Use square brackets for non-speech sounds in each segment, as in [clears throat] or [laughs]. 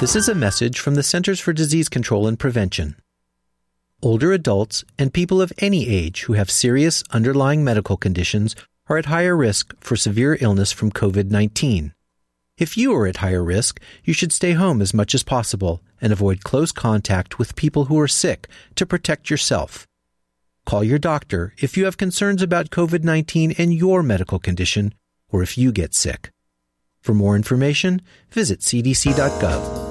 This is a message from the Centers for Disease Control and Prevention. Older adults and people of any age who have serious underlying medical conditions are at higher risk for severe illness from COVID 19. If you are at higher risk, you should stay home as much as possible and avoid close contact with people who are sick to protect yourself. Call your doctor if you have concerns about COVID 19 and your medical condition, or if you get sick. For more information, visit cdc.gov.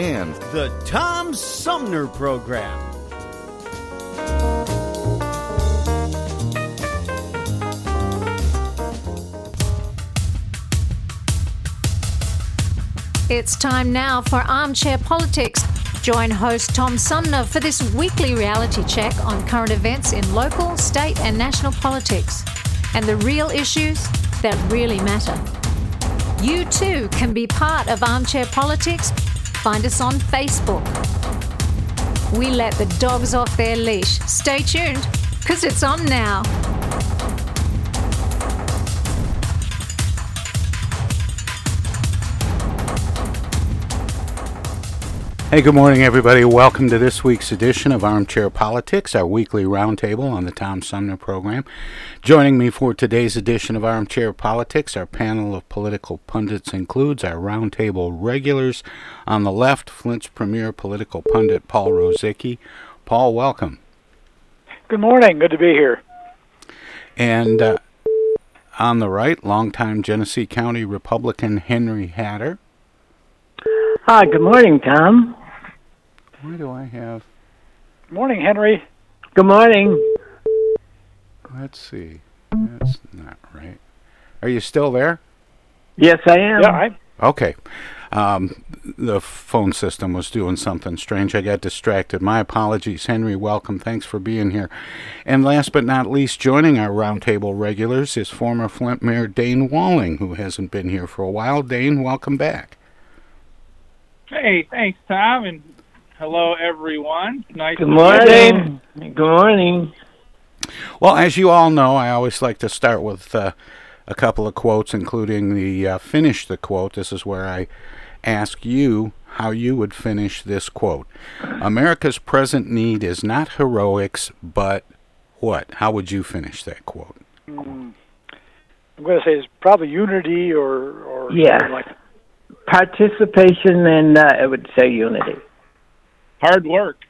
And the Tom Sumner Program. It's time now for Armchair Politics. Join host Tom Sumner for this weekly reality check on current events in local, state, and national politics and the real issues that really matter. You too can be part of Armchair Politics. Find us on Facebook. We let the dogs off their leash. Stay tuned, because it's on now. Hey, good morning, everybody. Welcome to this week's edition of Armchair Politics, our weekly roundtable on the Tom Sumner program. Joining me for today's edition of Armchair Politics, our panel of political pundits includes our roundtable regulars. On the left, Flint's premier political pundit, Paul Rozycki. Paul, welcome. Good morning. Good to be here. And uh, on the right, longtime Genesee County Republican Henry Hatter. Hi, good morning, Tom. Why do I have? Morning, Henry. Good morning. Let's see. That's not right. Are you still there? Yes, I am. Yeah, I. Okay. Um, the phone system was doing something strange. I got distracted. My apologies. Henry, welcome. Thanks for being here. And last but not least, joining our roundtable regulars is former Flint Mayor Dayne Walling, who hasn't been here for a while. Dayne, welcome back. Hey, thanks, Tom, and hello, everyone. Nice Good to morning. Good morning. Well, as you all know, I always like to start with uh, a couple of quotes, including the uh, finish the quote. This is where I ask you how you would finish this quote. America's present need is not heroics, but what? How would you finish that quote? Mm, I'm going to say it's probably unity or or Yeah. like Participation and uh, I would say unity. Hard work.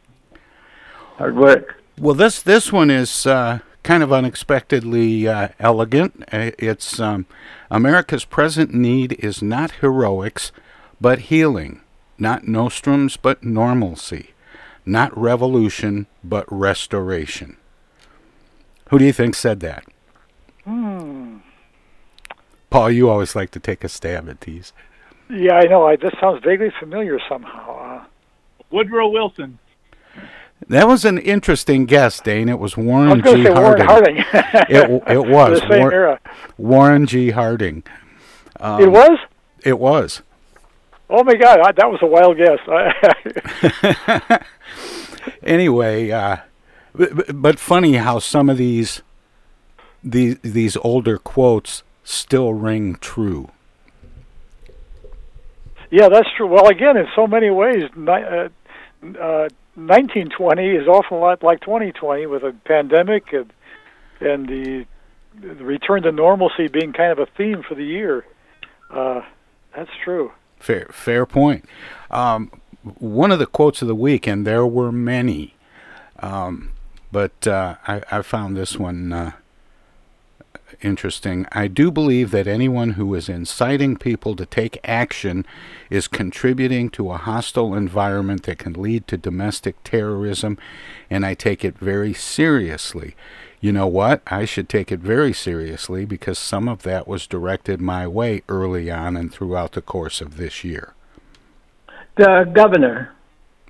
Hard work. Well, this this one is uh, kind of unexpectedly uh, elegant. Uh, It's um, America's present need is not heroics, but healing. Not nostrums, but normalcy. Not revolution, but restoration. Who do you think said that? Hmm. Paul, you always like to take a stab at these. Yeah, I know. I, this sounds vaguely familiar somehow. Uh, Woodrow Wilson. That was an interesting guess, Dayne. It was Warren I was going G. to say Warren Harding. Harding. [laughs] it it [laughs] was the same War- era. Warren G. Harding. Um, it was. It was. Oh my God, I, that was a wild guess. [laughs] anyway, uh, b- b- but funny how some of these these these older quotes still ring true. Yeah, that's true. Well, again, in so many ways, uh, uh, 1920 is awful lot like 2020 with a pandemic and, and the, the return to normalcy being kind of a theme for the year. Uh, that's true. Fair, fair point. Um, one of the quotes of the week, and there were many, um, but uh, I, I found this one uh, interesting. I do believe that anyone who is inciting people to take action is contributing to a hostile environment that can lead to domestic terrorism, and I take it very seriously. You know what? I should take it very seriously because some of that was directed my way early on and throughout the course of this year. The governor.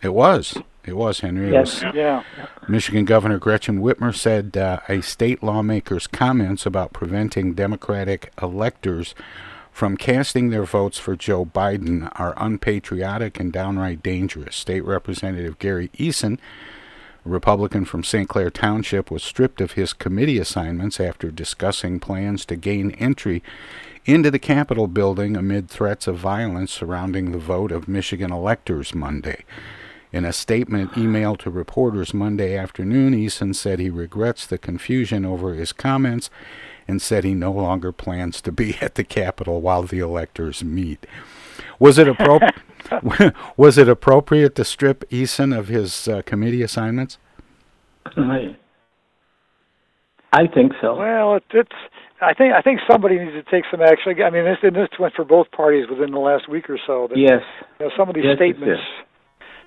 It was. It was, Henry. It Yes. was- Yeah. Michigan Governor Gretchen Whitmer said uh, a state lawmaker's comments about preventing Democratic electors from casting their votes for Joe Biden are unpatriotic and downright dangerous. State Representative Gary Eisen, a Republican from St. Clair Township, was stripped of his committee assignments after discussing plans to gain entry into the Capitol building amid threats of violence surrounding the vote of Michigan electors Monday. In a statement emailed to reporters Monday afternoon, Eisen said he regrets the confusion over his comments and said he no longer plans to be [laughs] at the Capitol while the electors meet. Was it appropriate? [laughs] was it appropriate to strip Eisen of his uh, committee assignments? I think so. Well, it, it's. I think I think somebody needs to take some action. I mean, this and this went for both parties within the last week or so. That, Yes. You know, some of these Yes, it statements,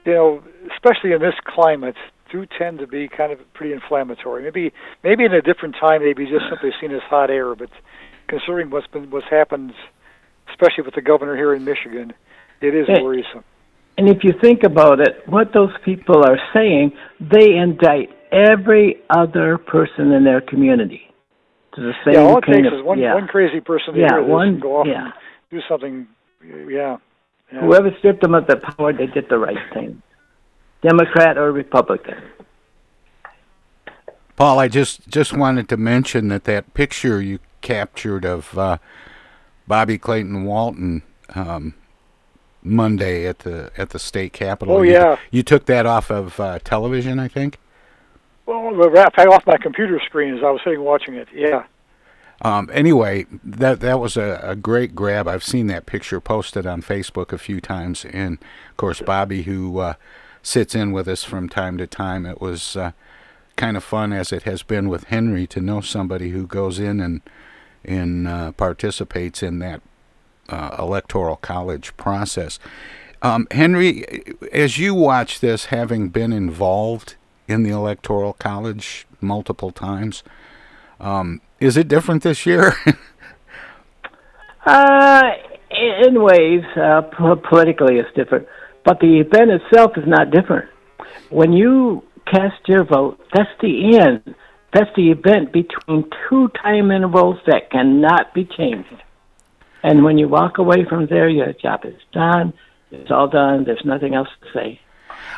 you know, especially in this climate, do tend to be kind of pretty inflammatory. Maybe maybe in a different time they'd be just simply seen as hot air, but considering what's been what's happened, especially with the governor here in Michigan, it is worrisome. And if you think about it, what those people are saying, they indict every other person in their community. To the same yeah, all it takes of, is one yeah. one crazy person to Yeah, hear this one- and go off yeah. and do something. Yeah. Yeah. Whoever stripped them of the power, they did the right thing. Democrat or Republican. Paul, I just just wanted to mention that that picture you captured of uh, Bobby Clayton Walton um, Monday at the at the state capitol. Oh, you, yeah. you took that off of uh, television, I think. Well, the wrap off my computer screen as I was sitting watching it. Yeah. Um, anyway, that that was a, a great grab. I've seen that picture posted on Facebook a few times, and of course, Bobby, who uh, sits in with us from time to time, it was uh, kind of fun as it has been with Henry to know somebody who goes in and and uh, participates in that uh, electoral college process. Um, Henry, as you watch this, having been involved in the electoral college multiple times, um, is it different this year? [laughs] Uh, in ways, uh, po- politically it's different, but the event itself is not different. When you cast your vote, that's the end. That's the event between two time intervals that cannot be changed. And when you walk away from there, your job is done. It's all done. There's nothing else to say.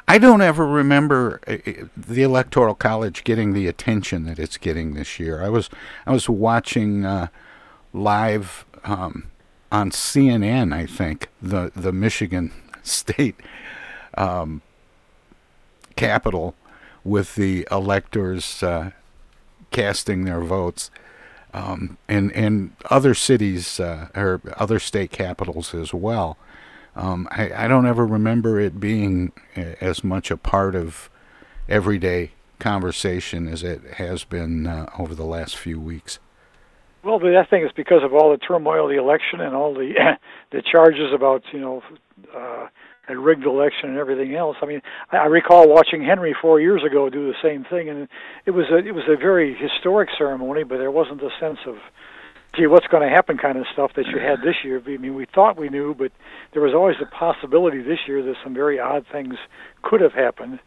I don't ever remember uh, uh, the electoral college getting the attention that it's getting this year. I was I was watching uh, live um, on CNN, I think the the Michigan [laughs] State um, Capitol with the electors uh, casting their votes. Um, and and other cities uh, or other state capitals as well. Um, I, I don't ever remember it being uh, as much a part of everyday conversation as it has been uh, over the last few weeks. Well, I think it's because of all the turmoil of the election and all the [laughs] the charges about you know uh, a rigged election and everything else. I mean, I, I recall watching Henry four years ago do the same thing, and it was a it was a very historic ceremony, but there wasn't a sense of gee, what's going to happen kind of stuff that you had this year. I mean, we thought we knew, but there was always the possibility this year that some very odd things could have happened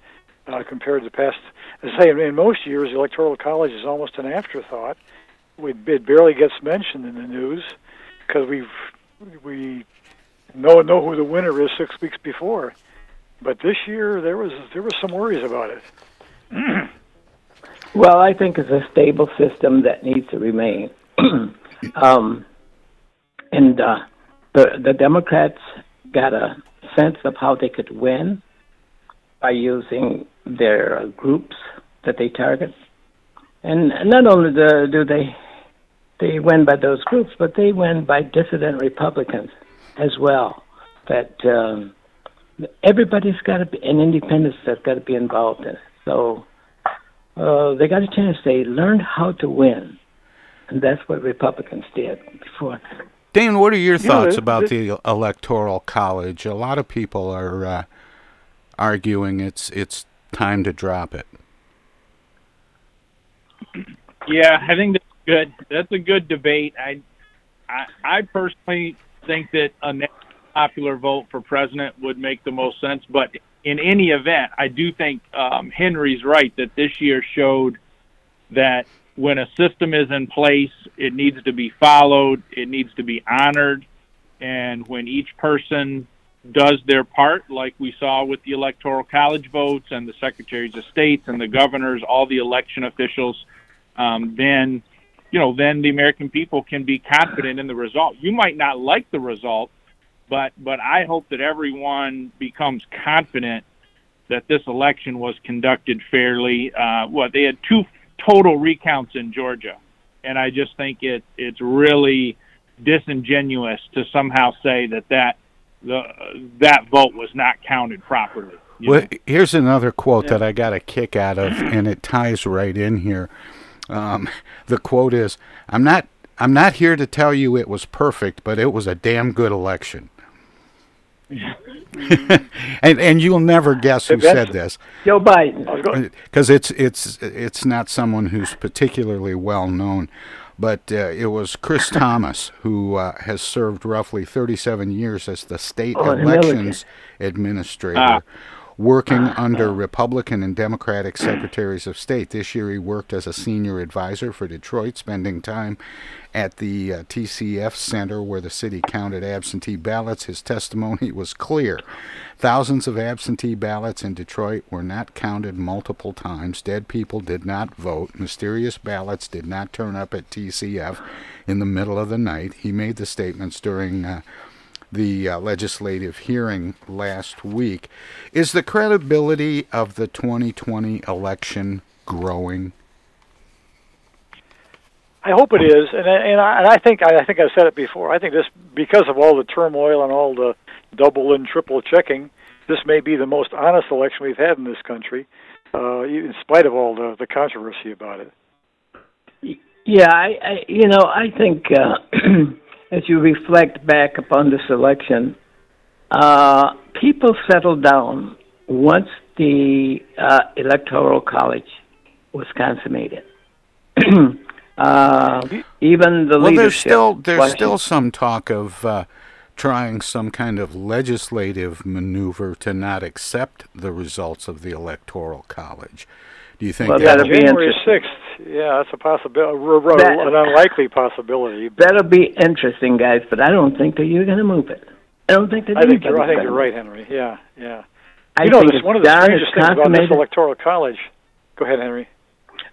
uh, compared to past. As I say, in, most years, the electoral college is almost an afterthought. It barely gets mentioned in the news because we've we know know who the winner is six weeks before. But this year there was there was some worries about it. [clears throat] Well, I think it's a stable system that needs to remain. [clears throat] um, and uh, the the Democrats got a sense of how they could win by using their groups that they target. And not only do, do they they win by those groups, but they win by dissident Republicans as well. That um, everybody's got to be an independent that's got to be involved in it. So uh, they got a chance. They learned how to win, and that's what Republicans did before. Dan, what are your You thoughts it- about the electoral college? A lot of people are uh, arguing it's it's time to drop it. Yeah, I think that's good. That's a good debate. I, I, I personally think that a popular vote for president would make the most sense. But in any event, I do think um, Henry's right that this year showed that when a system is in place, it needs to be followed, it needs to be honored, and when each person does their part, like we saw with the electoral college votes and the secretaries of states and the governors, all the election officials, um, then you know then the American people can be confident in the result. You might not like the result, but but I hope that everyone becomes confident that this election was conducted fairly. Uh, what they had two total recounts in Georgia, and I just think it it's really disingenuous to somehow say that that the that vote was not counted properly. Well, know? here's another quote Yeah. that I got a kick out of, and it ties right in here. Um, the quote is, "I'm not, I'm not here to tell you it was perfect, but it was a damn good election." [laughs] and and you'll never guess who said this, Joe Biden. because it's it's it's not someone who's particularly well known, but uh, it was Chris [laughs] Thomas who uh, has served roughly 37 years as the state Oh, elections administrator. Ah. Working under Republican and Democratic secretaries of state. This year, he worked as a senior advisor for Detroit, spending time at the uh, TCF Center where the city counted absentee ballots. His testimony was clear. Thousands of absentee ballots in Detroit were not counted multiple times. Dead people did not vote. Mysterious ballots did not turn up at TCF in the middle of the night. He made the statements during. Uh, the uh, legislative hearing last week. Is the credibility of the 2020 election growing? I hope it is, and I- and I, and I think I think I've said it before. I think this because of all the turmoil and all the double and triple checking, this may be the most honest election we've had in this country, uh, in spite of all the the controversy about it. Yeah, I, I you know, I think uh, [clears throat] as you reflect back upon this election, uh, people settled down once the uh, electoral college was consummated. [clears throat] uh, even the well, there's still there's still some talk of uh, trying some kind of legislative maneuver to not accept the results of the electoral college. Do you think Well, that that'd be January sixth, yeah, that's a possibility, That- an unlikely possibility. That'll be interesting, guys, but I don't think that you're going to move it. I don't think that I think you're, I think you're right. Henry. Yeah, yeah. I you know, think this it's one of the strangest things about this electoral college. Go ahead, Henry.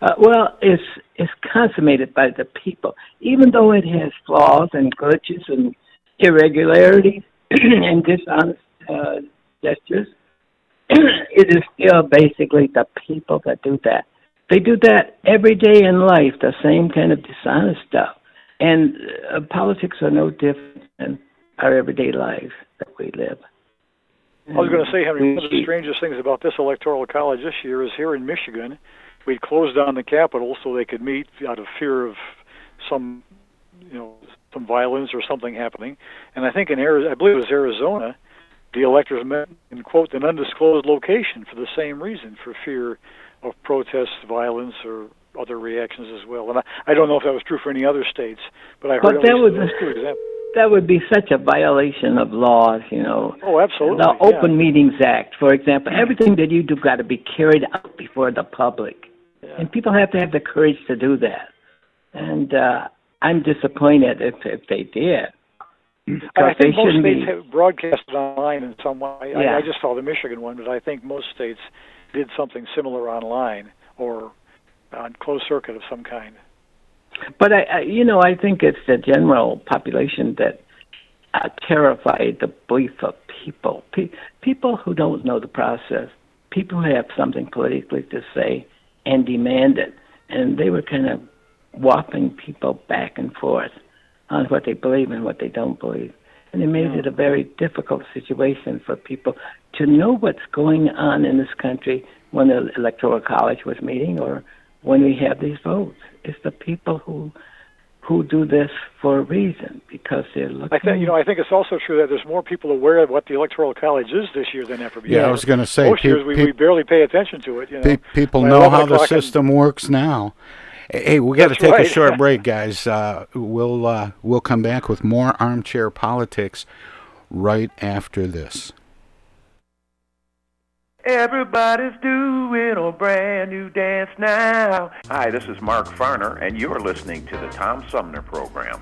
Uh, well, it's it's consummated by the people, even though it has flaws and glitches and irregularities [clears throat] and dishonest uh, gestures. [clears throat] it is still basically the people that do that. They do that every day in life, the same kind of dishonest stuff. And uh, politics are no different than our everyday lives that we live. I was going to say, Henry, one of the strangest things about this electoral college this year is here in Michigan, we closed down the Capitol so they could meet out of fear of some, you know, some violence or something happening. And I think in Arizona, I believe it was Arizona, the electors met in quote an undisclosed location for the same reason, for fear of protests, violence, or other reactions as well. And I, I don't know if that was true for any other states, but I heard But that least was those a- two examples. That would be such a violation of laws, you know. Oh, absolutely. The yeah. Open Meetings Act, for example, everything that you do got to be carried out before the public, and people have to have the courage to do that. And uh, I'm disappointed if if they did. I think most states be. have broadcasted online in some way. I, Yeah. I just saw the Michigan one, but I think most states did something similar online or on closed circuit of some kind. But I, I, you know, I think it's the general population that uh, terrified the belief of people, pe- people who don't know the process, people who have something politically to say and demand it. And they were kind of whopping people back and forth on what they believe and what they don't believe. And it made it a very difficult situation for people to know what's going on in this country when the Electoral College was meeting or when we have these votes. It's the people who who do this for a reason because they're looking. I think you know. I think it's also true that there's more people aware of what the electoral college is this year than ever before. Yeah, I was going to say most pe- years we, pe- we barely pay attention to it. You know, Pe- people By know how the o'clock in- system works now. Hey, we got to That's take a short [laughs] break, guys. Uh, we'll uh, we'll come back with more armchair politics right after this. Everybody's doing a brand new dance now. Hi, this is Mark Farner, and you're listening to the Tom Sumner Program.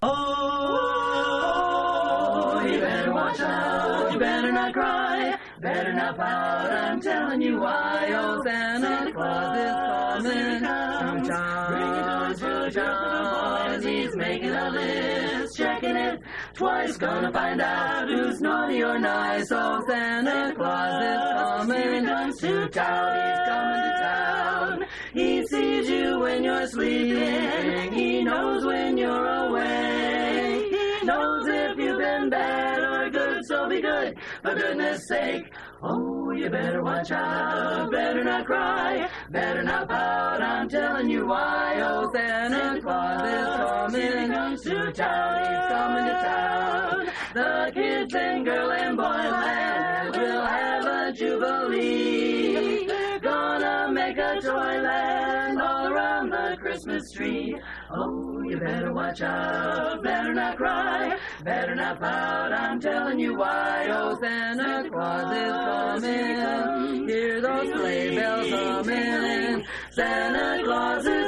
Oh, you better watch out, you better not cry, better not pout, I'm telling you why. Oh, Santa Claus is coming to town, to town. He's making a list, twice, gonna find out who's naughty or nice. Oh, Santa Claus is coming to town, he's coming to town. He sees you when you're sleeping, he knows when you're awake. He knows if you've been bad or good, so be good, for goodness sake. Oh, you better watch out, better not cry, better not pout, I'm telling you why. Oh, Santa Claus is coming to town, he's coming to town. The kids in girl and boy land will have a jubilee. Gonna make a toy land all around the Christmas tree. Oh, you better watch out, better not cry, better not pout, I'm telling you why. Oh, Santa Claus is coming, hear those sleigh bells humming. Santa Claus is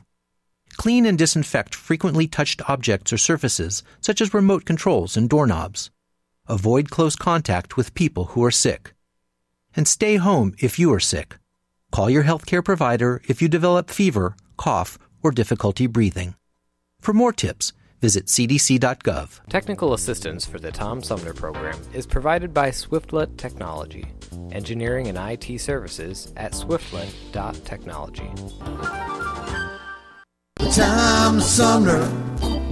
Clean and disinfect frequently touched objects or surfaces, such as remote controls and doorknobs. Avoid close contact with people who are sick. And stay home if you are sick. Call your healthcare provider if you develop fever, cough, or difficulty breathing. For more tips, visit cdc.gov. Technical assistance for the Tom Sumner program is provided by Swiftlet Technology, engineering and IT services at swiftlet.technology. Tom Sumner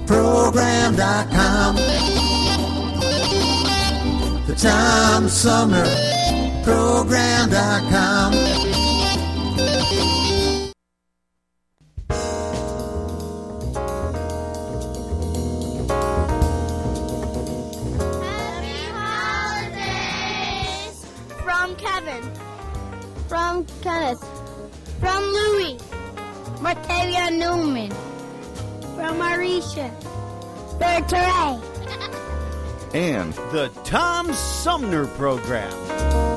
Program.com. The Tom Sumner Program.com. Kevin. From Kenneth. From Louis. Martavia Newman. From Marisha. Bertray. [laughs] And the Tom Sumner Program.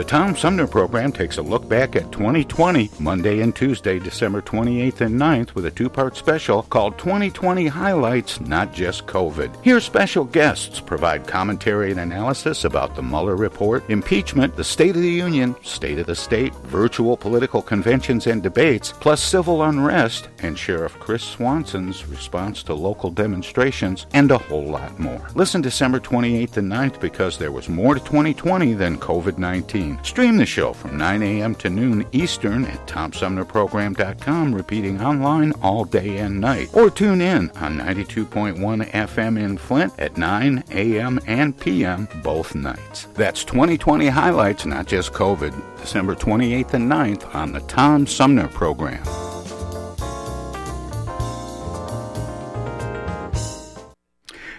The Tom Sumner program takes a look back at 2020, Monday and Tuesday, December 28th and 9th, with a two part special called 2020 Highlights, Not Just COVID. Here, special guests provide commentary and analysis about the Mueller report, impeachment, the State of the Union, State of the State, virtual political conventions and debates, plus civil unrest, and Sheriff Chris Swanson's response to local demonstrations, and a whole lot more. Listen December 28th and 9th because there was more to 2020 than COVID 19. Stream the show from 9 a.m. to noon Eastern at TomSumnerProgram.com, repeating online all day and night. Or tune in on 92.1 FM in Flint at 9 a.m. and p.m. both nights. That's 2020 highlights, not just COVID, December 28th and 9th on the Tom Sumner Program.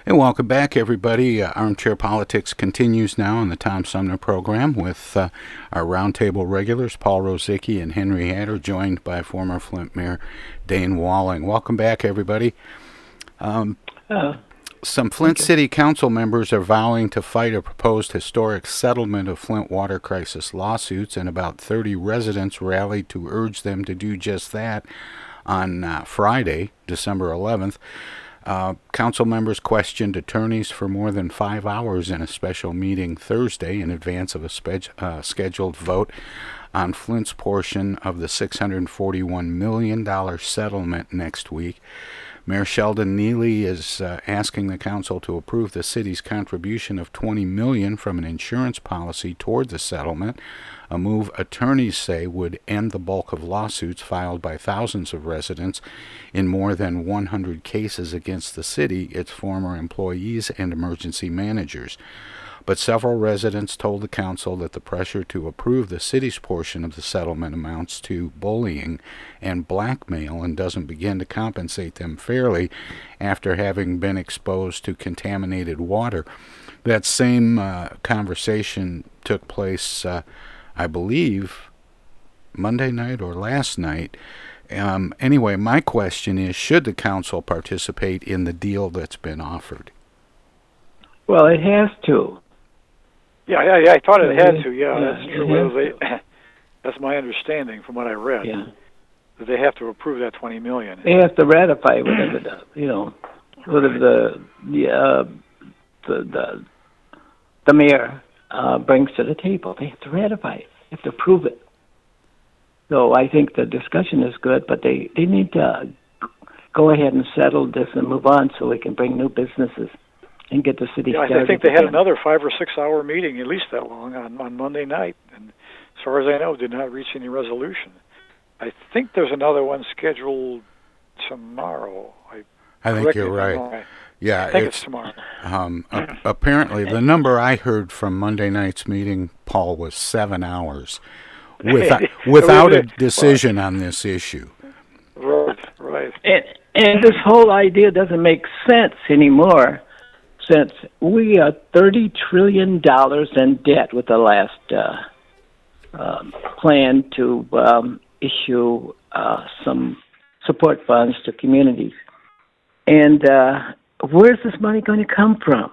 And welcome back, everybody. Uh, Armchair Politics continues now on the Tom Sumner program with uh, our roundtable regulars, Paul Rozycki and Henry Hatter, joined by former Flint Mayor Dayne Walling. Welcome back, everybody. Um, Uh, some Flint City Council members are vowing to fight a proposed historic settlement of Flint water crisis lawsuits, and about 30 residents rallied to urge them to do just that on uh, Friday, December 11th. Uh, council members questioned attorneys for more than five hours in a special meeting Thursday in advance of a spe- uh, scheduled vote on Flint's portion of the $641 million settlement next week. Mayor Sheldon Neeley is uh, asking the council to approve the city's contribution of 20 million from an insurance policy toward the settlement, a move attorneys say would end the bulk of lawsuits filed by thousands of residents in more than 100 cases against the city, its former employees, and emergency managers. But several residents told the council that the pressure to approve the city's portion of the settlement amounts to bullying and blackmail and doesn't begin to compensate them fairly after having been exposed to contaminated water. That same uh, conversation took place, uh, I believe, Monday night or last night. Um, anyway, my question is should the council participate in the deal that's been offered? well, it has to. Yeah, yeah, yeah. I thought it had to. Yeah, Yeah, that's true. Well, they, [laughs] that's my understanding from what I read. Yeah. That they have to approve that twenty million. They have to ratify whatever the you know whatever the the uh, the the, the mayor uh, brings to the table. They have to ratify it. They have to approve it. So I think the discussion is good, but they they need to go ahead and settle this and move on so we can bring new businesses and get the city Yeah, I think they had another five or six hour meeting, at least that long, on on Monday night, and as far as I know, did not reach any resolution. I think there's another one scheduled tomorrow. I, I think you're if I'm right. wrong. Yeah, I think it's, tomorrow. Um, a- apparently, the number I heard from Monday night's meeting, Paul, was seven hours, [laughs] without, without a decision on this issue. Right, right. And, and this whole idea doesn't make sense anymore since we are $30 trillion in debt with the last uh, um plan to um, issue uh, some support funds to communities. And uh, where's this money going to come from?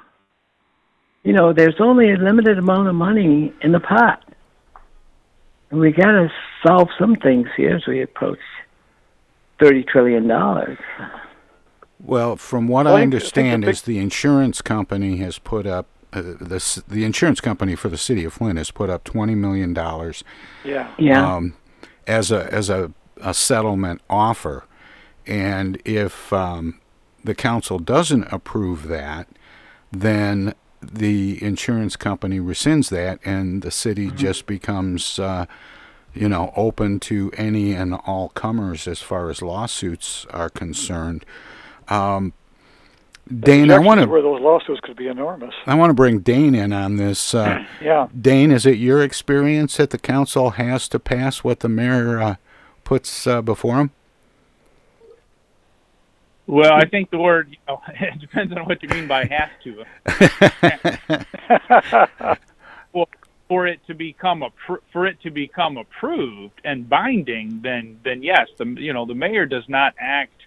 You know, there's only a limited amount of money in the pot. And we got to solve some things here as we approach $30 trillion. Well, from what Well, I I think- I think the understand, big- is the insurance company has put up uh, the the insurance company for the city of Flint has put up twenty million dollars. Yeah. Yeah. Um, as a as a, a settlement offer, and if um, the council doesn't approve that, then the insurance company rescinds that, and the city Mm-hmm. just becomes. Uh, you know, open to any and all comers as far as lawsuits are concerned. Um, Dayne, I want to where those lawsuits could be enormous. I want to bring Dayne in on this. Uh, [clears throat] Yeah. Dayne, is it your experience that the council has to pass what the mayor uh, puts uh, before him? Well, I think the word you know, [laughs] it depends on what you mean by has to. [laughs] well, for it to become a for it to become approved and binding, then then yes, the you know the mayor does not act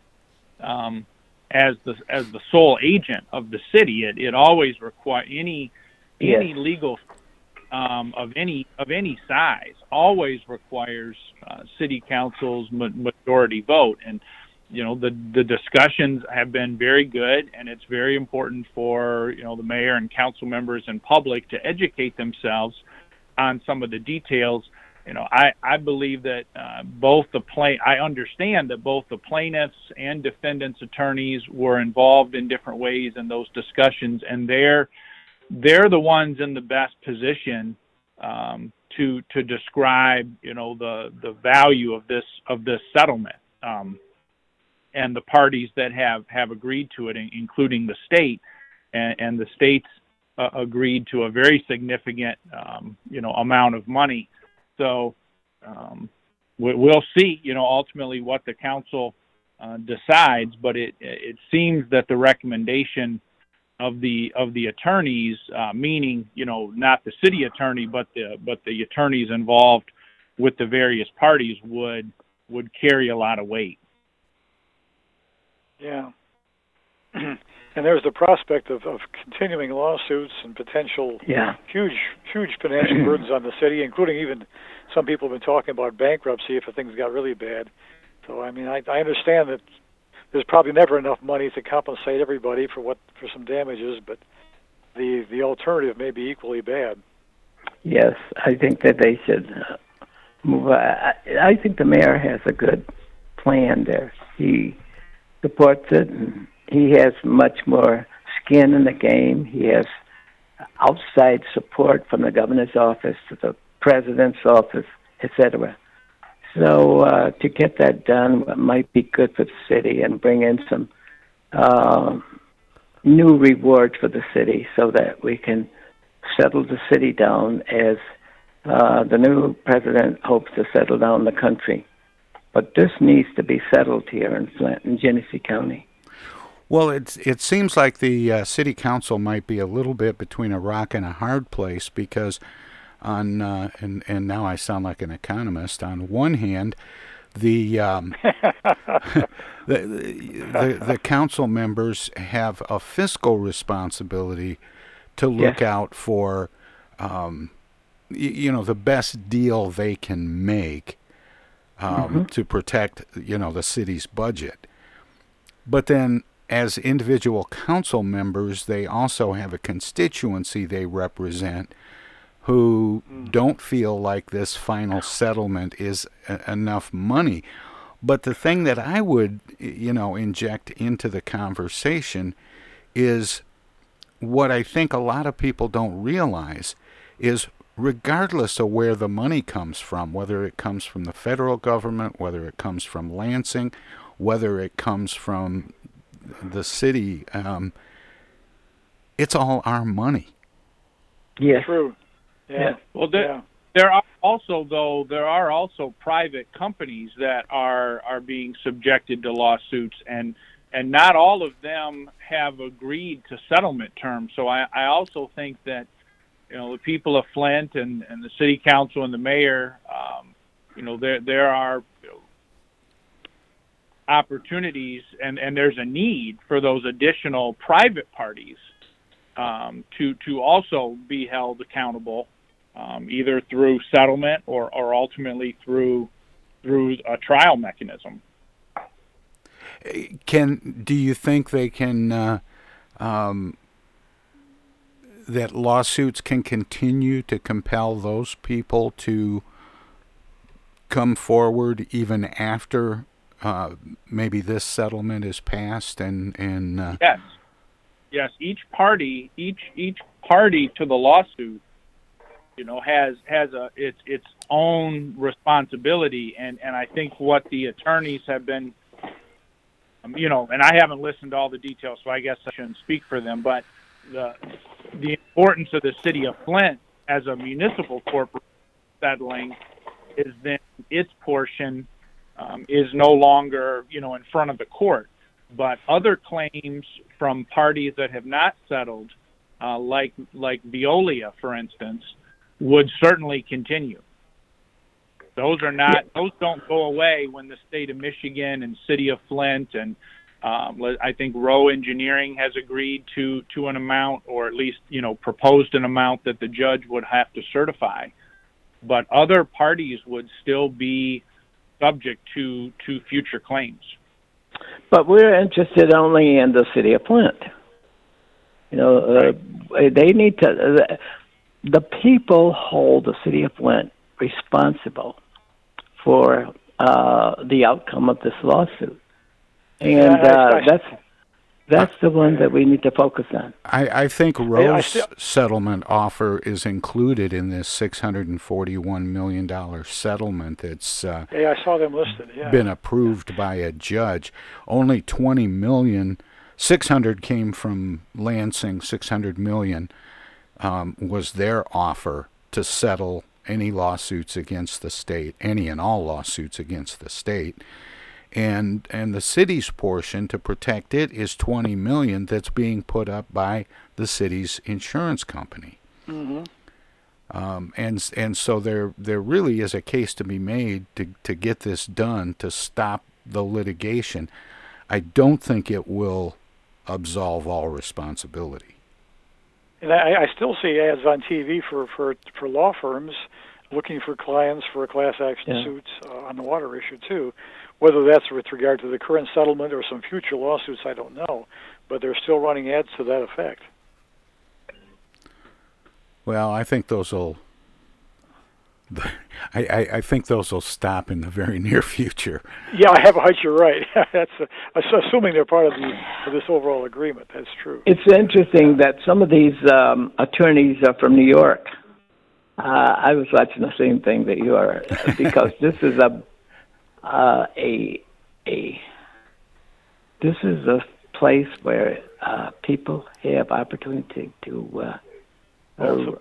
um, as the as the sole agent of the city. It it always require any any Yes. legal um, of any of any size always requires uh, city council's ma- majority vote and you know the the discussions have been very good and it's very important for you know the mayor and council members and public to educate themselves on some of the details you know i i believe that uh, both the plain i understand that both the plaintiffs and defendants attorneys were involved in different ways in those discussions and they're they're the ones in the best position um, to to describe you know the the value of this of this settlement um, and the parties that have have agreed to it, including the state, and, and the states uh, agreed to a very significant um, you know amount of money. So um, we, we'll see you know ultimately what the council uh, decides, but it it seems that the recommendation of the of the attorneys, uh, meaning you know not the city attorney, but the but the attorneys involved with the various parties would would carry a lot of weight. Yeah. [clears throat] and there's the prospect of, of continuing lawsuits and potential Yeah. huge, huge financial [clears throat] burdens on the city, including even some people have been talking about bankruptcy if things got really bad. So I mean, I, I understand that there's probably never enough money to compensate everybody for what for some damages, but the the alternative may be equally bad. Yes, I think that they should uh, move. I, I I think the mayor has a good plan there. He supports it, and he has much more skin in the game. He has outside support from the governor's office to the president's office, etc. So uh, to get that done might be good for the city and bring in some uh, new rewards for the city, so that we can settle the city down as uh, the new president hopes to settle down the country. But this needs to be settled here in Flint and Genesee County. Well, it it seems like the uh, city council might be a little bit between a rock and a hard place because, on uh, and and now I sound like an economist. On one hand, the um, [laughs] the, the the council members have a fiscal responsibility to look Yeah. out for, um, y- you know, the best deal they can make um, Mhm. to protect, you know, the city's budget. But then, as individual council members, they also have a constituency they represent who hmm. don't feel like this final settlement is a- enough money. But the thing that I would, you know, inject into the conversation is what I think a lot of people don't realize is regardless of where the money comes from, whether it comes from the federal government, whether it comes from Lansing, whether it comes from the city, um, it's all our money. Yeah. True. Yeah. Well, there, yeah. there are also though there are also private companies that are are being subjected to lawsuits and and not all of them have agreed to settlement terms. So I, I also think that you know the people of Flint and, and the city council and the mayor, um, you know there there are you know, opportunities and and there's a need for those additional private parties um, to to also be held accountable um, either through settlement or, or ultimately through through a trial mechanism. Can do you think they can uh, um, that lawsuits can continue to compel those people to come forward even after uh, maybe this settlement is passed and and uh, Yes, yes. Each party, each each party to the lawsuit, you know, has has a its its own responsibility, and and I think what the attorneys have been, um, you know, and I haven't listened to all the details, so I guess I shouldn't speak for them, but the the importance of the city of Flint as a municipal corporation settling is then its portion um, is no longer, you know, in front of the court. but other claims from parties that have not settled, uh, like like Veolia, for instance, would certainly continue. Those are not; those don't go away when the state of Michigan and city of Flint and um, I think Rowe Engineering has agreed to to an amount, or at least you know proposed an amount that the judge would have to certify. But other parties would still be subject to to future claims. But we're interested only in the city of Flint. You know, uh, they need to. Uh, the people hold the city of Flint responsible for uh, the outcome of this lawsuit, and uh, that's that's the one that we need to focus on. I, I think I Rose's still- settlement offer is included in this $641 million settlement that's uh, Yeah, I saw them listed. Yeah. been approved by a judge. Only 20 million, 600 came from Lansing, 600 million um, was their offer to settle any lawsuits against the state, any and all lawsuits against the state. And and the city's portion to protect it is 20 million that's being put up by the city's insurance company. hmm Um, and and so there there really is a case to be made to to get this done to stop the litigation. I don't think it will absolve all responsibility. And I, I still see ads on TV for for for law firms looking for clients for a class action Yeah. suits uh, on the water issue too. Whether that's with regard to the current settlement or some future lawsuits, I don't know. But they're still running ads to that effect. Well, I think those will. [laughs] I, I, I think those will stop in the very [laughs] near future. Yeah, I have a hunch you're right. [laughs] that's uh, assuming they're part of the of this overall agreement. That's true. It's interesting that some of these um, attorneys are from New York. Uh, I was watching the same thing that you are because this is a uh, a a this is a place where uh, people have opportunity to uh, uh,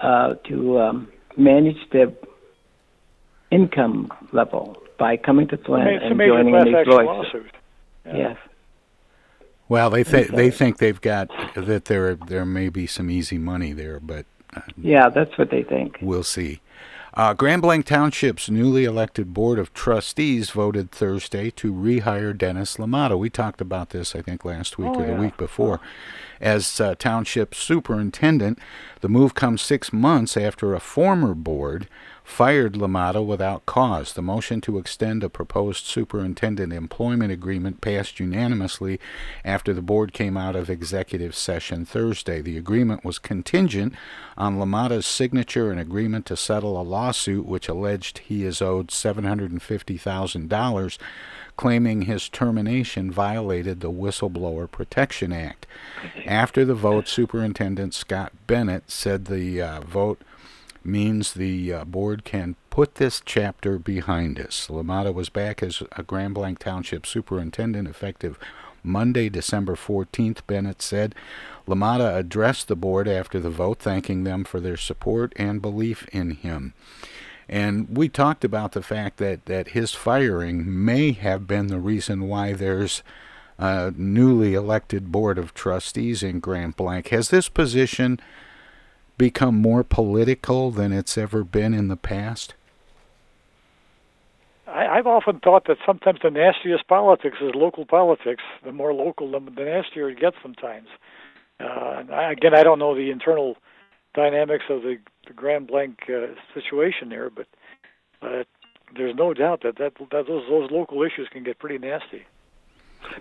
uh, to um, manage their income level by coming to Flint It's and joining class in these action voices. lawsuit. Yes. Well, they think they think they've got that there there may be some easy money there, but Yeah, that's what they think. We'll see. Uh, Grand Blanc Township's newly elected Board of Trustees voted Thursday to rehire Dennis Liimatta. We talked about this, I think, last week Oh, or the yeah. week before. As uh, Township Superintendent, the move comes six months after a former board fired Liimatta without cause. The motion to extend a proposed superintendent employment agreement passed unanimously after the board came out of executive session Thursday. The agreement was contingent on Liimatta's signature and agreement to settle a lawsuit which alleged he is owed $750,000 claiming his termination violated the Whistleblower Protection Act. After the vote, Superintendent Scott Bennett said the uh, vote means the uh, board can put this chapter behind us. Liimatta was back as a Grand Blanc Township superintendent effective Monday, December 14th, Bennett said. Liimatta addressed the board after the vote, thanking them for their support and belief in him. And we talked about the fact that, that his firing may have been the reason why there's a newly elected board of trustees in Grand Blanc. Has this position become more political than it's ever been in the past? I, I've often thought that sometimes the nastiest politics is local politics. The more local, the, the nastier it gets sometimes. Uh, I, again, I don't know the internal dynamics of the, the Grand Blanc uh, situation there, but uh, there's no doubt that, that, that those, those local issues can get pretty nasty.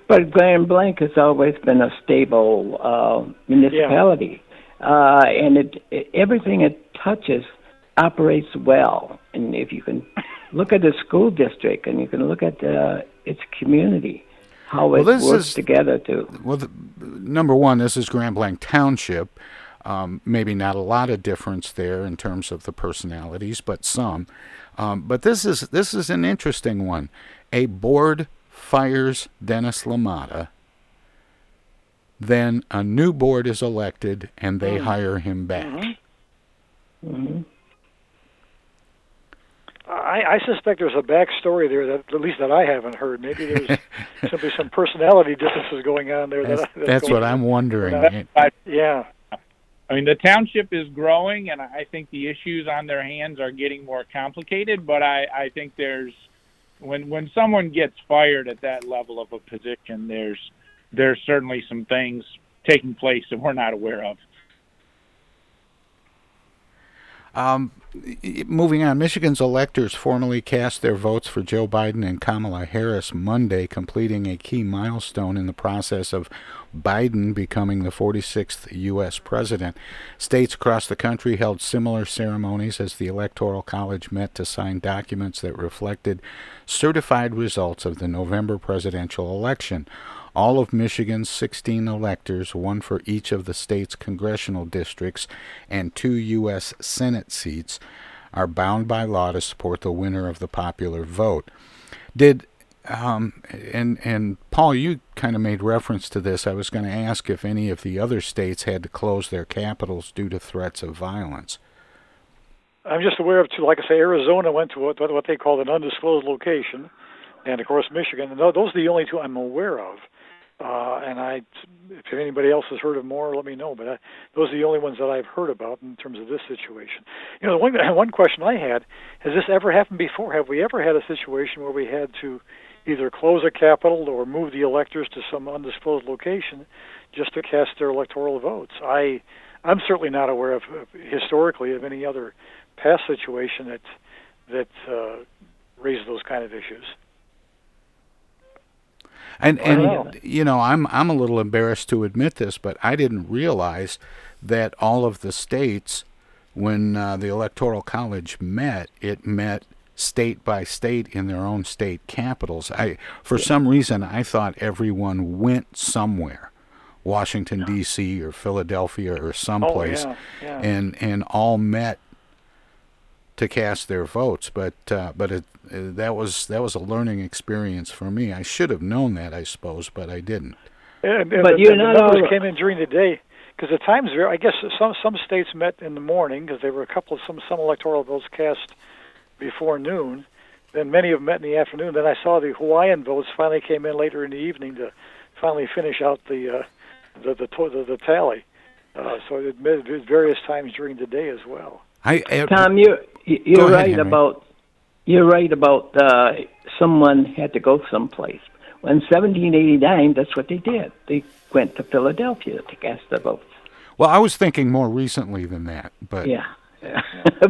But Grand Blanc has always been a stable uh, municipality, uh, and it, it everything it touches operates well. And if you can look at the school district and you can look at uh, its community, how it this works is- together to Well, the, number one, this is Grand Blanc Township. Um, maybe not a lot of difference there in terms of the personalities, but some. Um, but this is this is an interesting one. A board fires Dennis Liimatta. Then a new board is elected, and they Mm. hire him back. Mhm. I, I suspect there's a backstory there that at least that I haven't heard. Maybe there's [laughs] simply some personality differences going on there. That's, that, I- that's going what I'm wondering. I- Yeah. I mean, the township is growing, and I think the issues on their hands are getting more complicated. But I, I think there's when when someone gets fired at that level of a position, there's there's certainly some things taking place that we're not aware of. Um, moving on, Michigan's electors formally cast their votes for Joe Biden and Kamala Harris Monday, completing a key milestone in the process of Biden becoming the 46th U.S. president. States across the country held similar ceremonies as the Electoral College met to sign documents that reflected certified results of the November presidential election. All of Michigan's 16 electors, one for each of the state's congressional districts and two U.S. Senate seats, are bound by law to support the winner of the popular vote. Did um, and and Paul, you kind of made reference to this. I was going to ask if any of the other states had to close their capitals due to threats of violence. I'm just aware of two, like I say, Arizona went to what, what they call an undisclosed location, and of course Michigan. Those are the only two I'm aware of. Uh, and I, if anybody else has heard of more, let me know. But I, those are the only ones that I've heard about in terms of this situation. You know, the one [laughs] one question I had: Has this ever happened before? Have we ever had a situation where we had to either close a capital or move the electors to some undisclosed location just to cast their electoral votes? I, I'm certainly not aware of, of historically of any other past situation that that uh, raised those kind of issues. And and you know, I'm I'm a little embarrassed to admit this, but I didn't realize that all of the states, when uh, the electoral college met, it met state by state in their own state capitals. I for some reason I thought everyone went somewhere. Washington D.C. or Philadelphia or someplace, yeah, yeah. and and all met to cast their votes. But uh, but it, uh, that was that was a learning experience for me. I should have known that, I suppose, but I didn't. And, and But the, you're the not numbers came in during the day because the times vary. I guess some some states met in the morning because there were a couple of some some electoral votes cast before noon. Then many of them met in the afternoon. Then I saw the Hawaiian votes finally came in later in the evening to finally finish out the uh, the, the the the tally. Uh, so it met at various times during the day as well. I, I Tom, you you're right Henry. about you're right about uh, someone had to go someplace. In 1789, that's what they did. They went to Philadelphia to cast their votes. Well, I was thinking more recently than that, but Yeah, [laughs]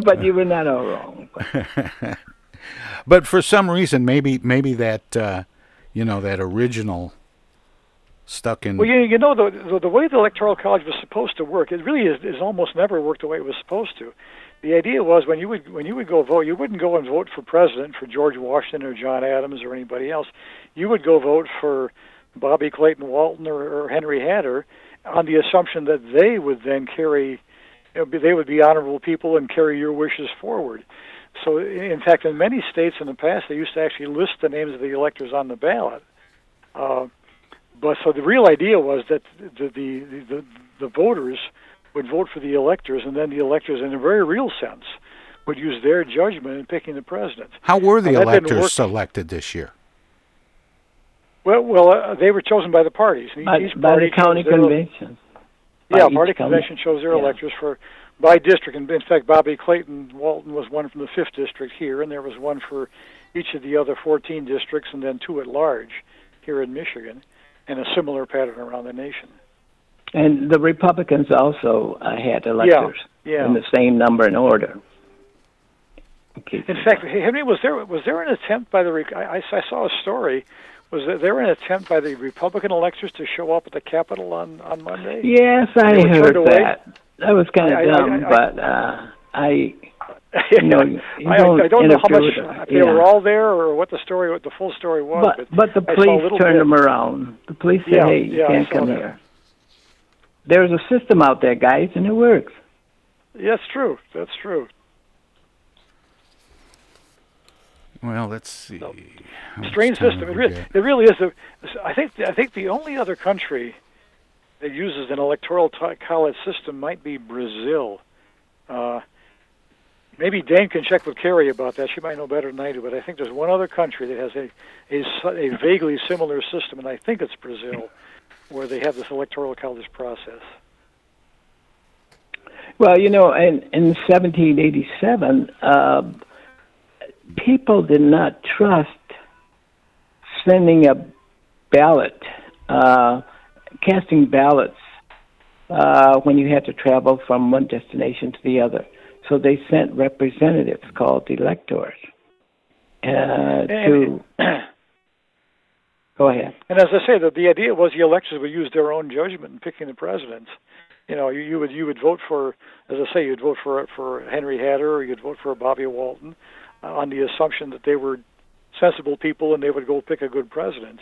but you were not all wrong. [laughs] but for some reason, maybe maybe that uh, you know that original stuck in. Well, you, you know the, the the way the electoral college was supposed to work, it really is, is almost never worked the way it was supposed to. The idea was when you would when you would go vote, you wouldn't go and vote for president for George Washington or John Adams or anybody else. You would go vote for Bobby Clayton Walton or, or Henry Hatter on the assumption that they would then carry, they would be honorable people and carry your wishes forward. So, in fact, in many states in the past, they used to actually list the names of the electors on the ballot. Uh, but so the real idea was that the the, the the voters would vote for the electors, and then the electors, in a very real sense, would use their judgment in picking the president. How were the Now, that didn't electors selected this year? Well, well, uh, they were chosen by the parties. Each By, each by party the county chose their- convention. Yeah, each party county. convention chose their Yeah. electors for by district, and in fact, Bobby Clayton Walton was one from the fifth district here, and there was one for each of the other 14 districts, and then two at large here in Michigan, and a similar pattern around the nation. And the Republicans also uh, had electors yeah. in the same number and order. In fact, Henry, was there was there an attempt by the I, I saw a story. Was there, an attempt by the Republican electors to show up at the Capitol on on Monday? Yes, I heard turned away? that. That was kind of I- dumb, I- I- but uh, I, [laughs] you know, you I, don't, I don't know how much interfere if they yeah. were all there or what the story, what the full story was. But but the I saw a police turned bit. them around. The police said, Yeah, "Hey, you I can't come that. here." There's a system out there, guys, and it works. Yeah, that's true. That's true. Well, let's see. How much Strange system. It, we re- got? it really is. A, I think I think the only other country that uses an electoral t- college system might be Brazil. Uh, maybe Dayne can check with Carrie about that. She might know better than I do. But I think there's one other country that has a a, a vaguely similar system, and I think it's Brazil, [laughs] where they have this electoral college process. Well, you know, in in 1787, uh, people did not trust sending a ballot, uh, casting ballots uh, when you had to travel from one destination to the other. So they sent representatives called electors uh, to. [clears throat] Go ahead. And as I say, the, the idea was the electors would use their own judgment in picking the presidents. You know, you, you would you would vote for, as I say, you'd vote for for Henry Hatter or you'd vote for Bobby Walton, uh, on the assumption that they were sensible people and they would go pick a good president.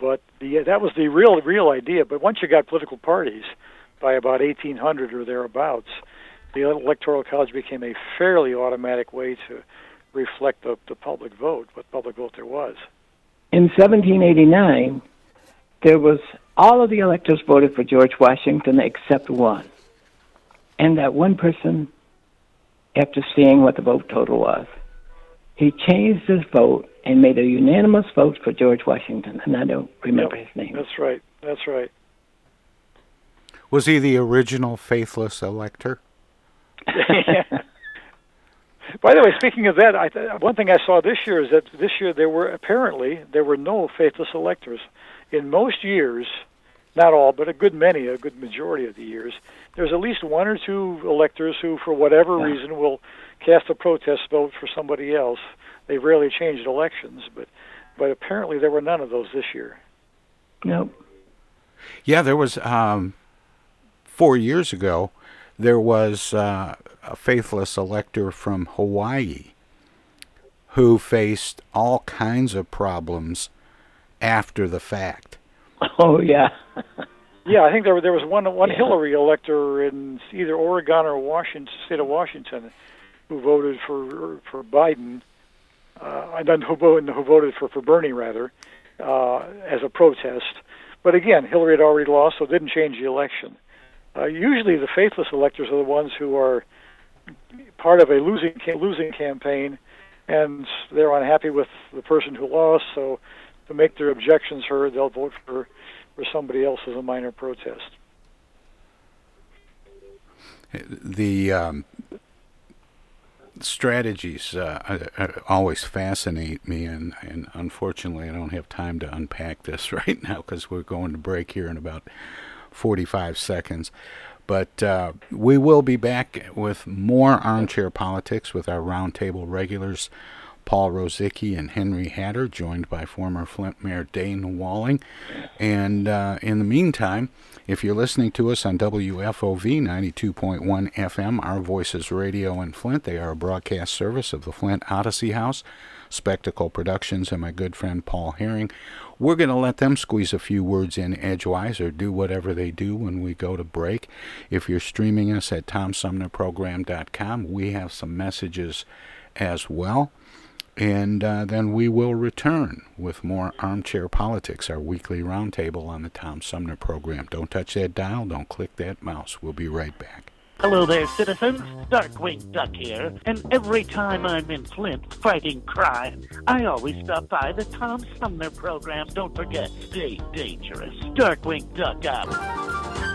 But the that was the real real idea. But once you got political parties, by about 1800 or thereabouts, the electoral college became a fairly automatic way to reflect the, the public vote, what public vote there was. In 1789, there was all of the electors voted for George Washington except one. And that one person, after seeing what the vote total was, he changed his vote and made a unanimous vote for George Washington. And I don't remember Yep, his name. That's right. That's right. Was he the original faithless elector? [laughs] By the way, speaking of that, I th- one thing I saw this year is that this year there were apparently there were no faithless electors. In most years, not all, but a good many, a good majority of the years, there's at least one or two electors who, for whatever reason, will cast a protest vote for somebody else. They rarely changed elections, but but apparently there were none of those this year. Nope. Yeah, there was um, four years ago. There was uh, a faithless elector from Hawaii who faced all kinds of problems after the fact. Oh yeah. [laughs] Yeah, I think there there was one one Hillary elector in either Oregon or Washington, state of Washington, who voted for for Biden, uh, and then who voted who voted for for Bernie rather, uh, as a protest. But again, Hillary had already lost, so it didn't change the election. Uh, usually, the faithless electors are the ones who are part of a losing losing campaign, and they're unhappy with the person who lost. So, to make their objections heard, they'll vote for for somebody else as a minor protest. The um, strategies uh, uh, always fascinate me, and, and unfortunately, I don't have time to unpack this [laughs] right now because we're going to break here in about 45 seconds. But uh, we will be back with more armchair politics with our roundtable regulars, Paul Rozycki and Henry Hatter, joined by former Flint Mayor Dayne Walling. And uh, in the meantime, if you're listening to us on WFOV 92.1 FM, Our Voices Radio in Flint, they are a broadcast service of the Flint Odyssey House, Spectacle Productions, and my good friend Paul Herring. We're going to let them squeeze a few words in edgewise or do whatever they do when we go to break. If you're streaming us at TomSumnerProgram.com, we have some messages as well. And uh, then we will return with more Armchair Politics, our weekly roundtable on the Tom Sumner program. Don't touch that dial, don't click that mouse. We'll be right back. Hello there, citizens. Darkwing Duck here, and every time I'm in Flint fighting crime, I always stop by the Tom Sumner program. Don't forget, stay dangerous. Darkwing Duck out.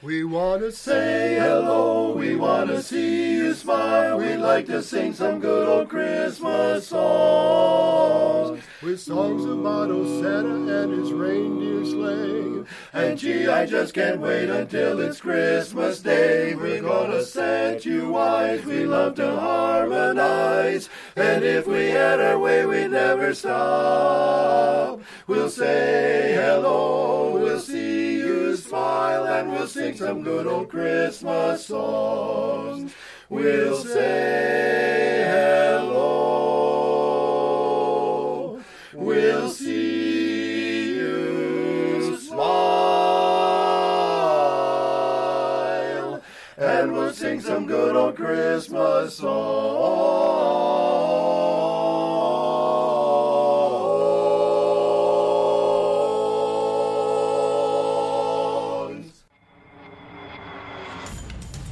We want to say hello, we want to see you smile. We'd like to sing some good old Christmas songs. With songs about old Santa and his reindeer sleigh. And gee, I just can't wait until it's Christmas Day. We're gonna set you wise, we love to harmonize. And if we had our way, we'd never stop. We'll say hello, we'll see you smile, and we'll sing some good old Christmas songs. We'll say hello, we'll see you smile, and we'll sing some good old Christmas songs.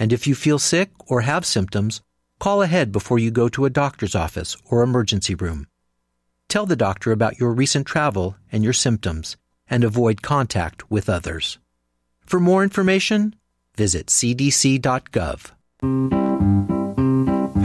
And if you feel sick or have symptoms, call ahead before you go to a doctor's office or emergency room. Tell the doctor about your recent travel and your symptoms and avoid contact with others. For more information, visit cdc.gov.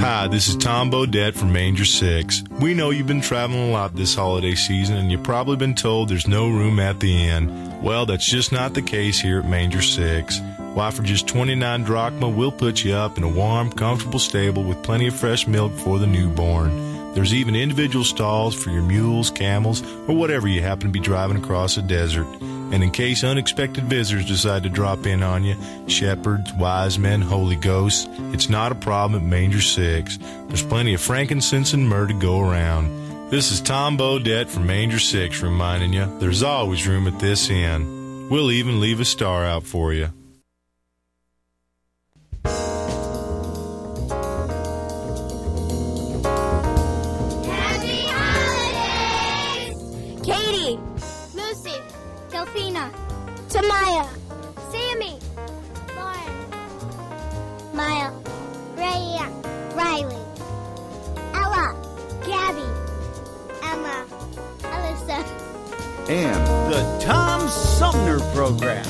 Hi, this is Tom Bodett from Manger 6. We know you've been traveling a lot this holiday season and you've probably been told there's no room at the inn. Well, that's just not the case here at Manger 6. Why, for just 29 drachma, we'll put you up in a warm, comfortable stable with plenty of fresh milk for the newborn. There's even individual stalls for your mules, camels, or whatever you happen to be driving across a desert. And in case unexpected visitors decide to drop in on you, shepherds, wise men, holy ghosts, it's not a problem at Manger 6. There's plenty of frankincense and myrrh to go around. This is Tom Bodett from Manger 6 reminding you there's always room at this inn. We'll even leave a star out for you. Program.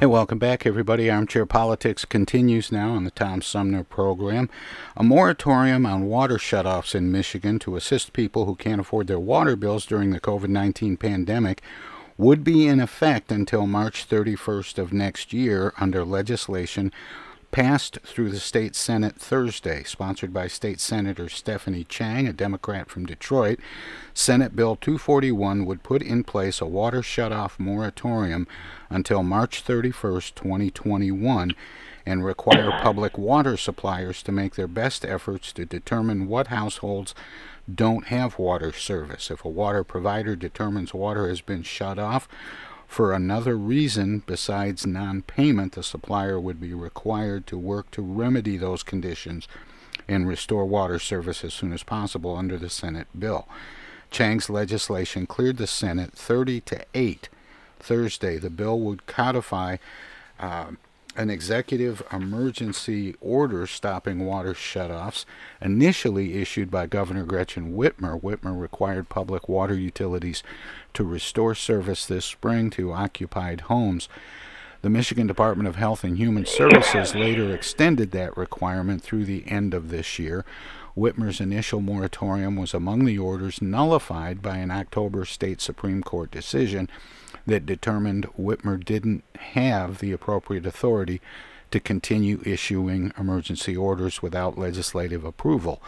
Hey, welcome back, everybody. Armchair Politics continues now on the Tom Sumner program. A moratorium on water shutoffs in Michigan to assist people who can't afford their water bills during the COVID 19 pandemic would be in effect until March 31st of next year under legislation passed through the state Senate Thursday, sponsored by State Senator Stephanie Chang, a Democrat from Detroit. Senate Bill 241 would put in place a water shutoff moratorium until March 31st, 2021, and require public water suppliers to make their best efforts to determine what households don't have water service. If a water provider determines water has been shut off, for another reason besides non payment, the supplier would be required to work to remedy those conditions and restore water service as soon as possible under the Senate bill. Chang's legislation cleared the Senate 30 to 8 Thursday. The bill would codify uh, an executive emergency order stopping water shutoffs, initially issued by Governor Gretchen Whitmer. Whitmer required public water utilities to restore service this spring to occupied homes. The Michigan Department of Health and Human Services later extended that requirement through the end of this year. Whitmer's initial moratorium was among the orders nullified by an October state Supreme Court decision that determined Whitmer didn't have the appropriate authority to continue issuing emergency orders without legislative approval.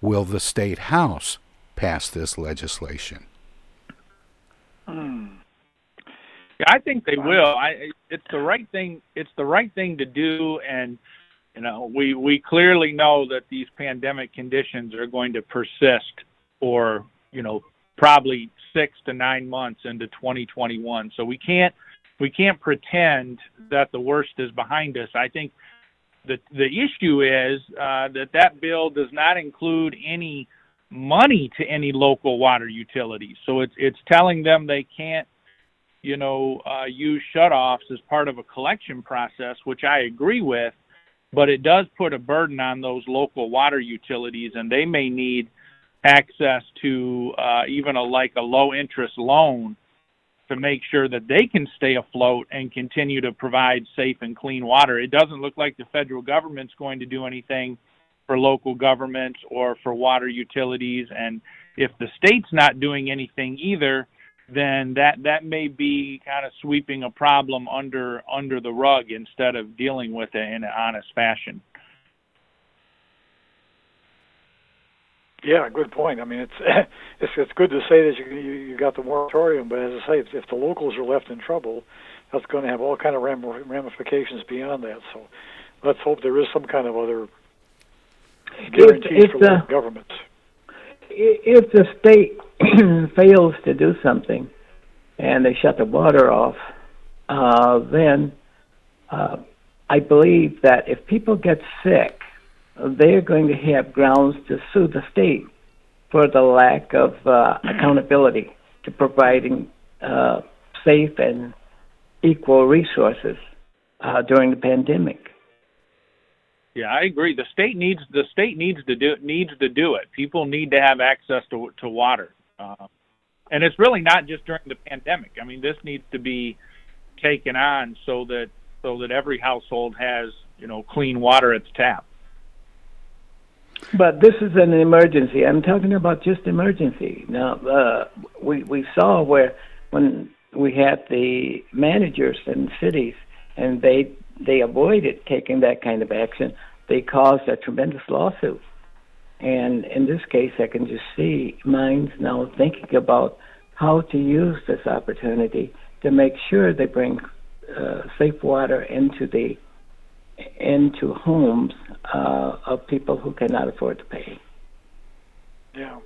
Will the state house pass this legislation? Hmm. Yeah, I think they will. I it's the right thing. It's the right thing to do, and you know, we we clearly know that these pandemic conditions are going to persist or you know probably six to nine months into 2021. So we can't we can't pretend that the worst is behind us. I think the the issue is uh, that that bill does not include any money to any local water utilities. So it's it's telling them they can't, you know, uh, use shutoffs as part of a collection process, which I agree with, but it does put a burden on those local water utilities, and they may need access to uh, even a like a low interest loan to make sure that they can stay afloat and continue to provide safe and clean water. It doesn't look like the federal government's going to do anything for local governments or for water utilities and if the state's not doing anything either then that that may be kind of sweeping a problem under under the rug instead of dealing with it in an honest fashion. Yeah, good point. I mean, it's [laughs] it's it's good to say that you you, you got the moratorium, but as I say, if, if the locals are left in trouble, that's going to have all kind of ramifications beyond that. So, let's hope there is some kind of other if, if for the government. If the state [clears throat] fails to do something, and they shut the water off, uh, then uh, I believe that if people get sick they're going to have grounds to sue the state for the lack of uh, accountability to providing uh, safe and equal resources uh, during the pandemic. Yeah, I agree. The state needs the state needs to do needs to do it. People need to have access to to water, uh, and it's really not just during the pandemic. I mean, this needs to be taken on so that so that every household has you know clean water at the tap. But this is an emergency. I'm talking about just emergency. Now, uh, we we saw where when we had the managers in cities and they they avoided taking that kind of action, they caused a tremendous lawsuit. And in this case, I can just see minds now thinking about how to use this opportunity to make sure they bring uh, safe water into the into homes uh, of people who cannot afford to pay. Yeah.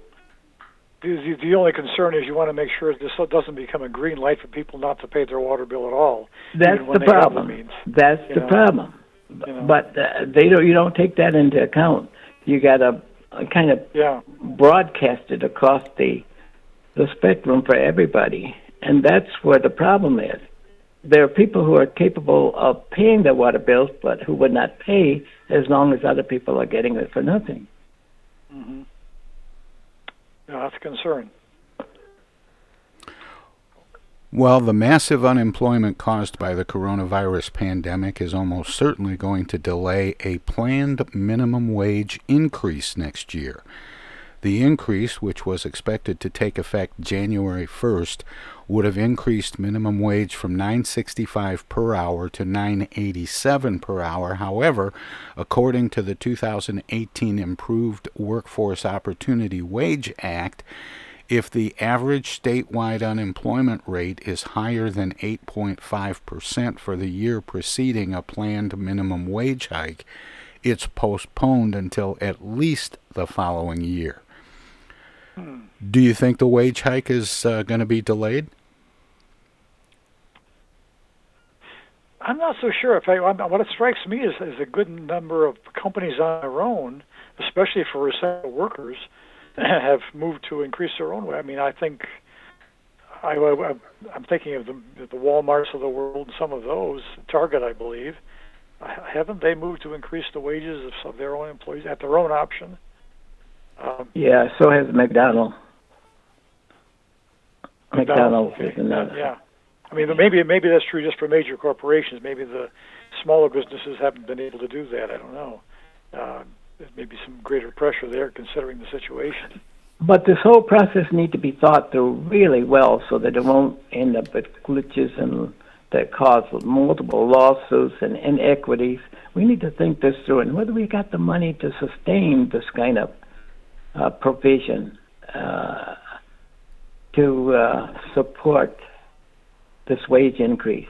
The, the only concern is you want to make sure this doesn't become a green light for people not to pay their water bill at all. That's the problem. That's the know? problem. You know? But uh, they don't. You don't take that into account. You got to uh, kind of yeah. broadcast it across the the spectrum for everybody, and that's where the problem is there are people who are capable of paying their water bills, but who would not pay as long as other people are getting it for nothing. Mm-hmm. Yeah, that's a concern. Well, the massive unemployment caused by the coronavirus pandemic is almost certainly going to delay a planned minimum wage increase next year. The increase, which was expected to take effect January 1st, would have increased minimum wage from 965 per hour to 987 per hour. However, according to the 2018 Improved Workforce Opportunity Wage Act, if the average statewide unemployment rate is higher than 8.5% for the year preceding a planned minimum wage hike, it's postponed until at least the following year. Do you think the wage hike is uh, going to be delayed? I'm not so sure. If I, what it strikes me is, is a good number of companies on their own, especially for essential workers, [laughs] have moved to increase their own. I mean, I think I, I, I'm thinking of the, the WalMarts of the world and some of those. Target, I believe, haven't they moved to increase the wages of, of their own employees at their own option? Um, yeah, so has McDonald. McDonald's, McDonald's is another. Yeah. I mean, maybe maybe that's true just for major corporations. Maybe the smaller businesses haven't been able to do that. I don't know. Uh, there may be some greater pressure there, considering the situation. But this whole process needs to be thought through really well, so that it won't end up with glitches and that cause multiple lawsuits and inequities. We need to think this through and whether we got the money to sustain this kind of uh, provision uh, to uh, support this wage increase.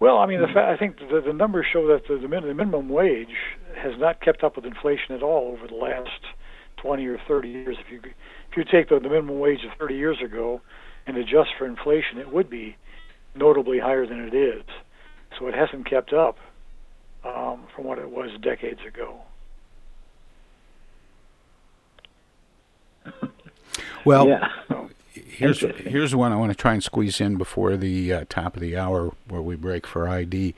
Well, I mean, the fa- I think the, the numbers show that the, the, min- the minimum wage has not kept up with inflation at all over the last 20 or 30 years. If you if you take the, the minimum wage of 30 years ago and adjust for inflation, it would be notably higher than it is. So it hasn't kept up um, from what it was decades ago. Well, yeah. here's here's one I want to try and squeeze in before the uh, top of the hour where we break for ID.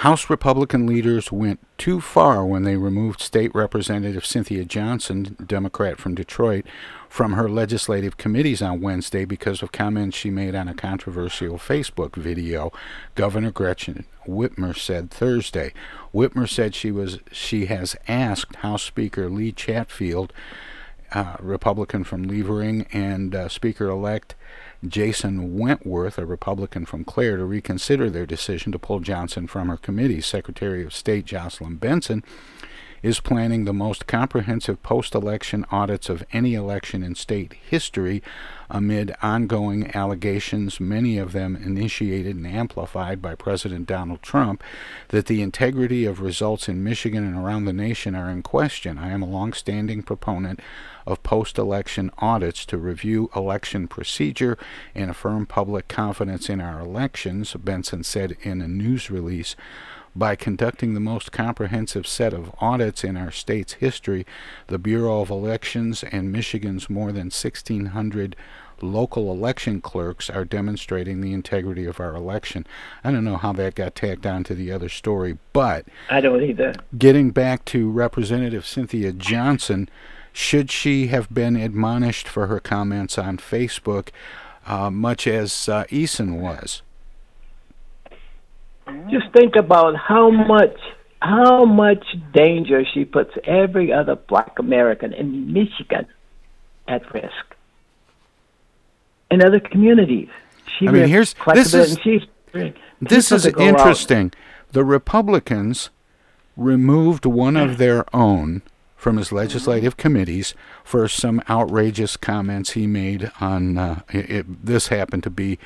House Republican leaders went too far when they removed State Representative Cynthia Johnson, Democrat from Detroit, from her legislative committees on Wednesday because of comments she made on a controversial Facebook video. Governor Gretchen Whitmer said Thursday. Whitmer said she was she has asked House Speaker Lee Chatfield, uh, Republican from Levering, and uh, Speaker-elect Jason Wentworth, a Republican from Clare, to reconsider their decision to pull Johnson from her committee. Secretary of State Jocelyn Benson is planning the most comprehensive post election audits of any election in state history amid ongoing allegations, many of them initiated and amplified by President Donald Trump, that the integrity of results in Michigan and around the nation are in question. I am a long-standing proponent of post election audits to review election procedure and affirm public confidence in our elections, Benson said in a news release. By conducting the most comprehensive set of audits in our state's history, the Bureau of Elections and Michigan's more than 1,600 local election clerks are demonstrating the integrity of our election. I don't know how that got tacked on to the other story, but I don't either. Getting back to Representative Cynthia Johnson, should she have been admonished for her comments on Facebook, uh, much as uh, Eisen was? Just think about how much how much danger she puts every other black American in Michigan at risk. In other communities. She I mean, here's this is this is go out. interesting. The Republicans removed one of their own from his legislative committees for some outrageous comments he made on uh, it, it- this happened to be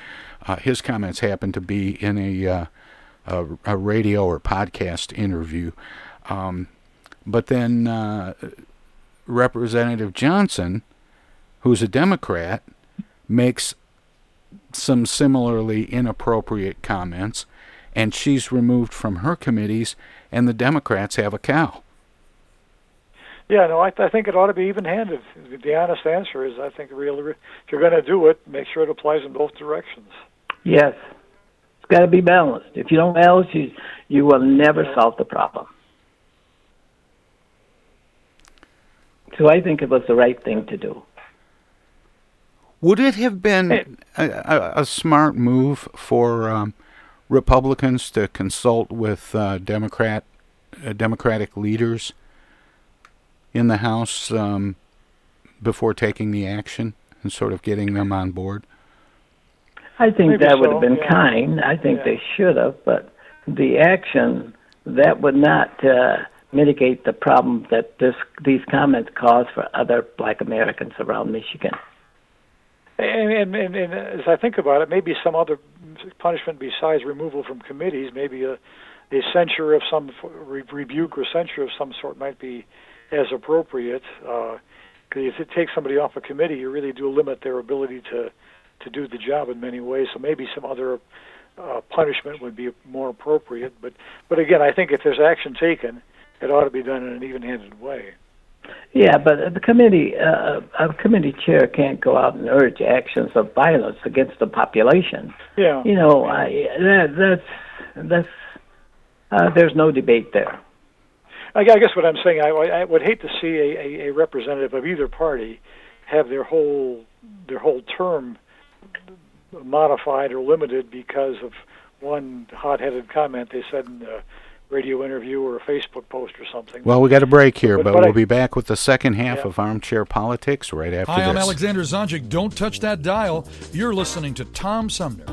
uh, his comments happened to be in a uh, a, a radio or podcast interview. Um, but then uh, Representative Johnson who's a Democrat makes some similarly inappropriate comments and she's removed from her committees and the Democrats have a cow Yeah, no, I, I think it ought to be even-handed. The honest answer is, I think, really, if you're going to do it, make sure it applies in both directions. Yes. It's got to be balanced. If you don't balance, you, you will never solve the problem. So I think it was the right thing to do. Would it have been a, a, a smart move for um, Republicans to consult with uh, Democrat uh, Democratic leaders in the House um, before taking the action and sort of getting them on board? I think Maybe that would so, have been yeah. kind. I think Yeah. they should have, but the action that would not uh, mitigate the problem that this these comments cause for other Black Americans around Michigan. And, and, and, and as I think about it, maybe some other punishment besides removal from committees, maybe a, a censure of some re- rebuke or censure of some sort might be as appropriate. Because if it takes somebody off a committee, you really do limit their ability to to do the job in many ways. So maybe some other uh, punishment would be more appropriate. But but again, I think if there's action taken, it ought to be done in an even-handed way. Yeah, but the committee, uh, a committee chair can't go out and urge actions of violence against the population. Yeah. You know, I, that, that's that's uh, there's no debate there. I I guess what I'm saying, I, I would hate to see a, a, a representative of either party have their whole their whole term modified or limited because of one hot-headed comment they said in a radio interview or a Facebook post or something. Well, we got a break here, but, But- we'll I- be back with the second half Yeah. of Armchair Politics right after Hi, I'm this. Alexander Zonjic. Don't touch that dial. You're listening to Tom Sumner.